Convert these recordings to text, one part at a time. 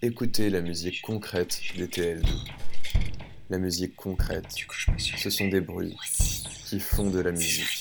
Écoutez la musique concrète des TL2. La musique concrète, ce sont des bruits qui font de la musique.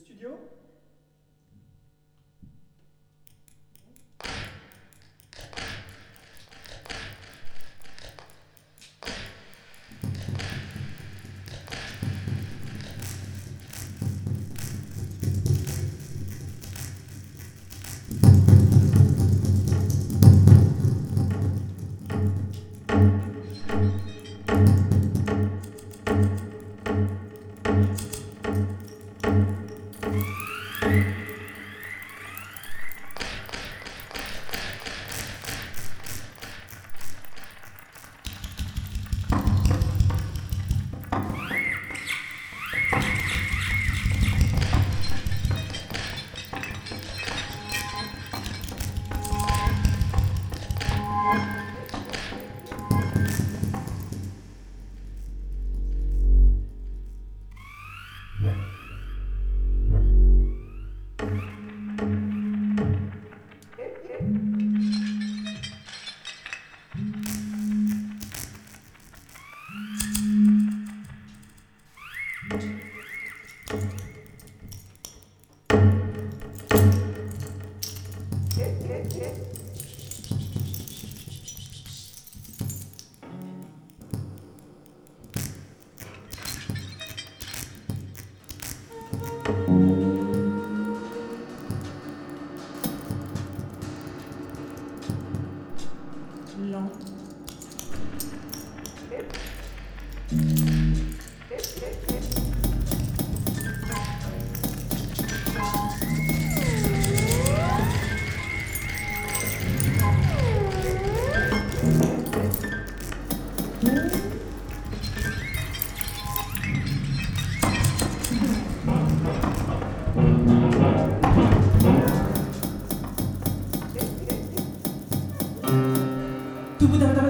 Studio long 두분 다.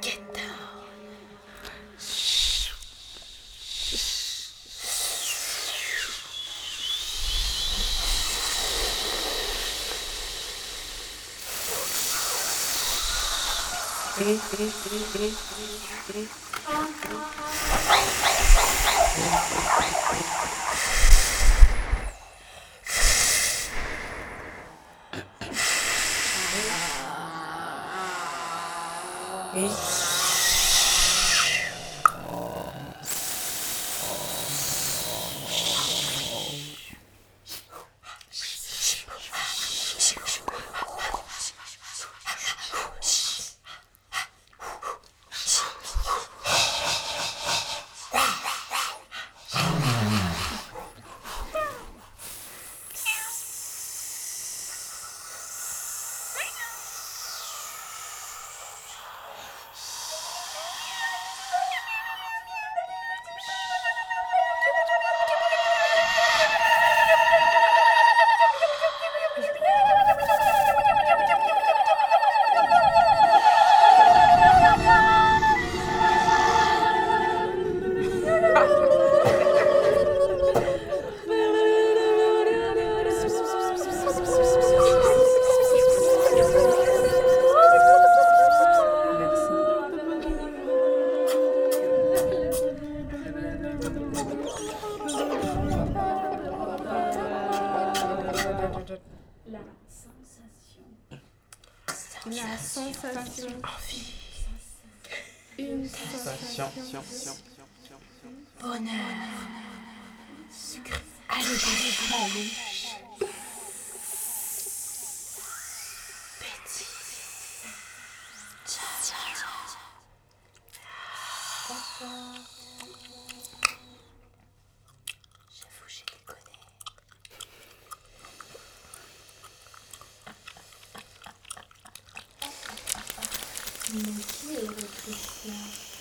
Get down. Okay? La sensation. La sensation. Envie. Une sensation. Bonheur. Sucre. Allez, allez, allez. This.